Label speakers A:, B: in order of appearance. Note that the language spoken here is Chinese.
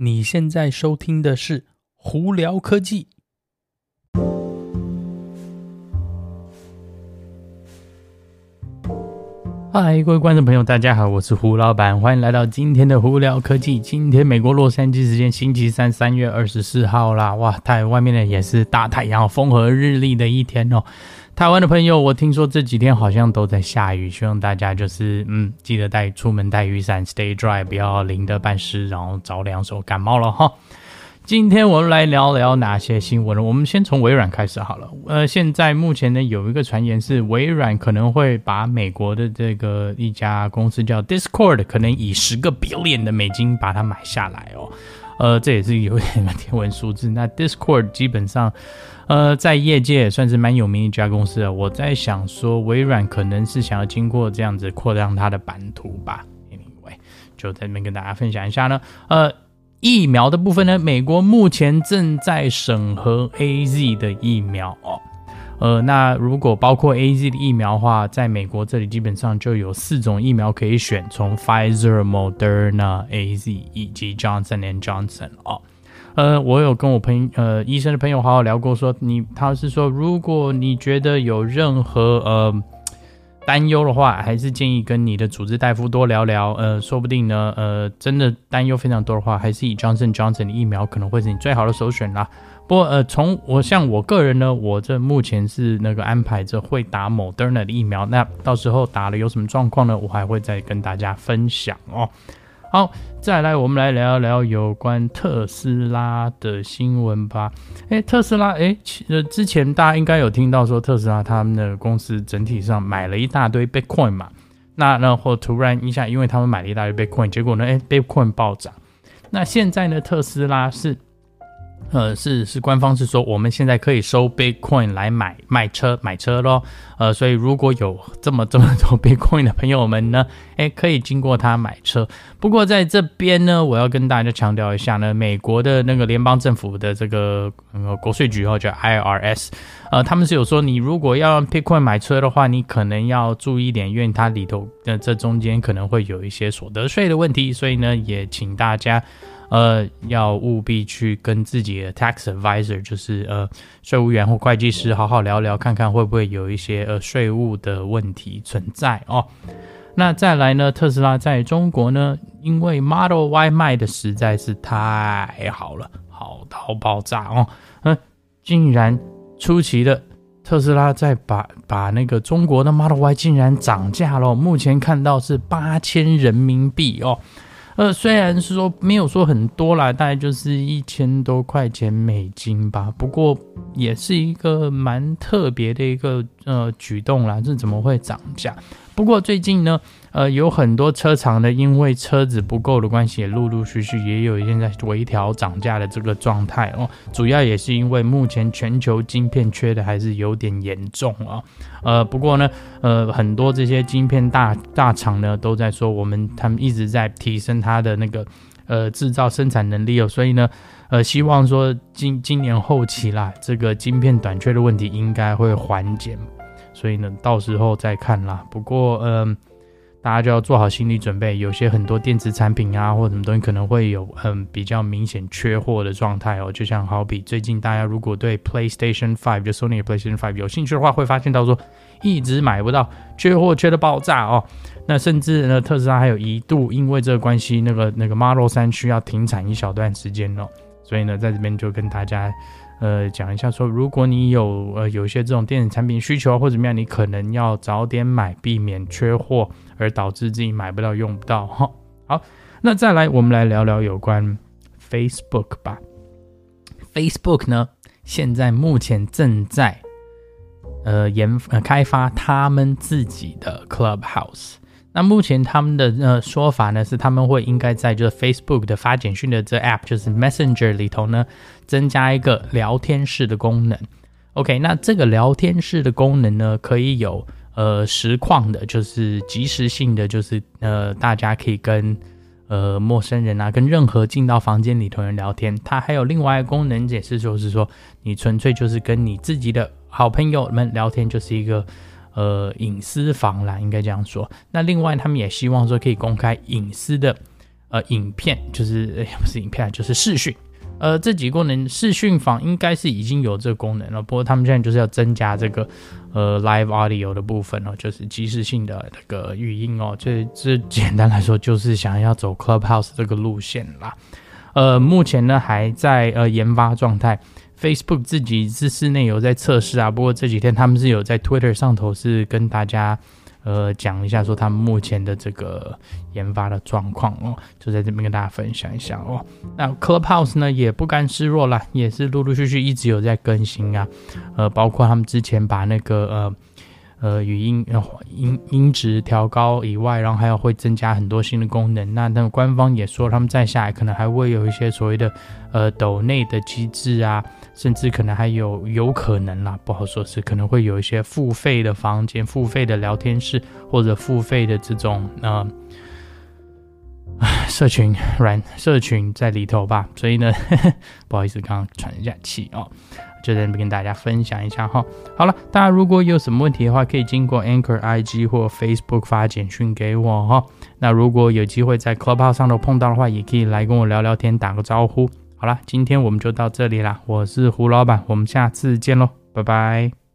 A: 你现在收听的是胡聊科技。嗨，各位观众朋友，大家好，我是胡老板，欢迎来到今天的胡聊科技。今天美国洛杉矶时间星期三，三月二十四号啦，哇，太外面呢也是大太阳，风和日丽的一天哦。台湾的朋友，我听说这几天好像都在下雨，希望大家就是嗯，记得带出门带雨伞，stay dry，不要淋得半湿，然后着凉手感冒了哈。今天我们来聊聊哪些新闻呢？我们先从微软开始好了。呃，现在目前呢有一个传言是微软可能会把美国的这个一家公司叫 Discord，可能以十个 billion 的美金把它买下来哦。呃，这也是有点天文数字。那 Discord 基本上。呃，在业界算是蛮有名的一家公司了。我在想说，微软可能是想要经过这样子扩张它的版图吧。Anyway，就在这边跟大家分享一下呢。呃，疫苗的部分呢，美国目前正在审核 AZ 的疫苗哦。呃，那如果包括 AZ 的疫苗的话，在美国这里基本上就有四种疫苗可以选，从 Pfizer、Moderna、AZ 以及 Johnson and Johnson 哦。呃，我有跟我朋呃医生的朋友好好聊过，说你他是说，如果你觉得有任何呃担忧的话，还是建议跟你的主治大夫多聊聊。呃，说不定呢，呃，真的担忧非常多的话，还是以 Johnson Johnson 的疫苗可能会是你最好的首选啦。不过呃，从我像我个人呢，我这目前是那个安排着会打 Modern 的疫苗，那到时候打了有什么状况呢？我还会再跟大家分享哦。好，再来，我们来聊一聊有关特斯拉的新闻吧。诶，特斯拉，诶，呃，之前大家应该有听到说，特斯拉他们的公司整体上买了一大堆 Bitcoin 嘛。那然后突然一下，因为他们买了一大堆 Bitcoin，结果呢，诶，Bitcoin 暴涨。那现在呢，特斯拉是。呃，是是，官方是说我们现在可以收 Bitcoin 来买卖车买车咯。呃，所以如果有这么这么多 Bitcoin 的朋友们呢，诶，可以经过它买车。不过在这边呢，我要跟大家强调一下呢，美国的那个联邦政府的这个呃国税局或者 IRS，呃，他们是有说，你如果要用 Bitcoin 买车的话，你可能要注意一点，因为它里头的这中间可能会有一些所得税的问题，所以呢，也请大家。呃，要务必去跟自己的 tax advisor，就是呃税务员或会计师好好聊聊，看看会不会有一些呃税务的问题存在哦。那再来呢，特斯拉在中国呢，因为 Model Y 卖的实在是太好了，好到爆炸哦，嗯，竟然出奇的特斯拉在把把那个中国的 Model Y 竟然涨价了，目前看到是八千人民币哦。呃，虽然是说没有说很多啦，大概就是一千多块钱美金吧。不过也是一个蛮特别的一个呃举动啦。这怎么会涨价？不过最近呢，呃，有很多车厂呢，因为车子不够的关系，也陆陆续续也有现在微调涨价的这个状态哦。主要也是因为目前全球晶片缺的还是有点严重啊。呃，不过呢，呃，很多这些晶片大大厂呢都在说，我们他们一直在提升它的那个呃制造生产能力哦，所以呢，呃，希望说今今年后期啦，这个晶片短缺的问题应该会缓解。所以呢，到时候再看啦。不过，嗯、大家就要做好心理准备，有些很多电子产品啊，或者什么东西可能会有很比较明显缺货的状态哦。就像好比最近大家如果对 PlayStation Five 就 Sony PlayStation Five 有兴趣的话，会发现到说一直买不到，缺货缺的爆炸哦。那甚至呢，特斯拉还有一度因为这个关系，那个那个 Model 三需要停产一小段时间哦。所以呢，在这边就跟大家。呃，讲一下说，如果你有呃有一些这种电子产品需求或者怎么样，你可能要早点买，避免缺货而导致自己买不到、用不到哈。好，那再来，我们来聊聊有关 Facebook 吧。Facebook 呢，现在目前正在呃研呃开发他们自己的 Clubhouse。那目前他们的呃说法呢是，他们会应该在就是 Facebook 的发简讯的这 app 就是 Messenger 里头呢增加一个聊天室的功能。OK，那这个聊天室的功能呢可以有呃实况的，就是即时性的，就是呃大家可以跟呃陌生人啊，跟任何进到房间里头人聊天。它还有另外一个功能解释，就是说你纯粹就是跟你自己的好朋友们聊天，就是一个。呃，隐私房啦，应该这样说。那另外，他们也希望说可以公开隐私的呃影片，就是不是影片，就是视讯。呃，这几个功能视讯房应该是已经有这个功能了，不过他们现在就是要增加这个呃 live audio 的部分哦，就是即时性的那个语音哦。这这简单来说就是想要走 Clubhouse 这个路线啦。呃，目前呢还在呃研发状态，Facebook 自己是室内有在测试啊，不过这几天他们是有在 Twitter 上头是跟大家。呃，讲一下说他们目前的这个研发的状况哦，就在这边跟大家分享一下哦。那 Clubhouse 呢也不甘示弱啦，也是陆陆续续一直有在更新啊。呃，包括他们之前把那个呃呃语音音音质调高以外，然后还有会增加很多新的功能。那那个官方也说他们在下来可能还会有一些所谓的呃抖内的机制啊。甚至可能还有有可能啦，不好说，是可能会有一些付费的房间、付费的聊天室或者付费的这种呃社群软社群在里头吧。所以呢，呵 呵不好意思，刚刚喘一下气哦，就在这边跟大家分享一下哈。好了，大家如果有什么问题的话，可以经过 Anchor IG 或 Facebook 发简讯给我哈。那如果有机会在 Clubhouse 上头碰到的话，也可以来跟我聊聊天，打个招呼。好了，今天我们就到这里啦。我是胡老板，我们下次见喽，拜拜。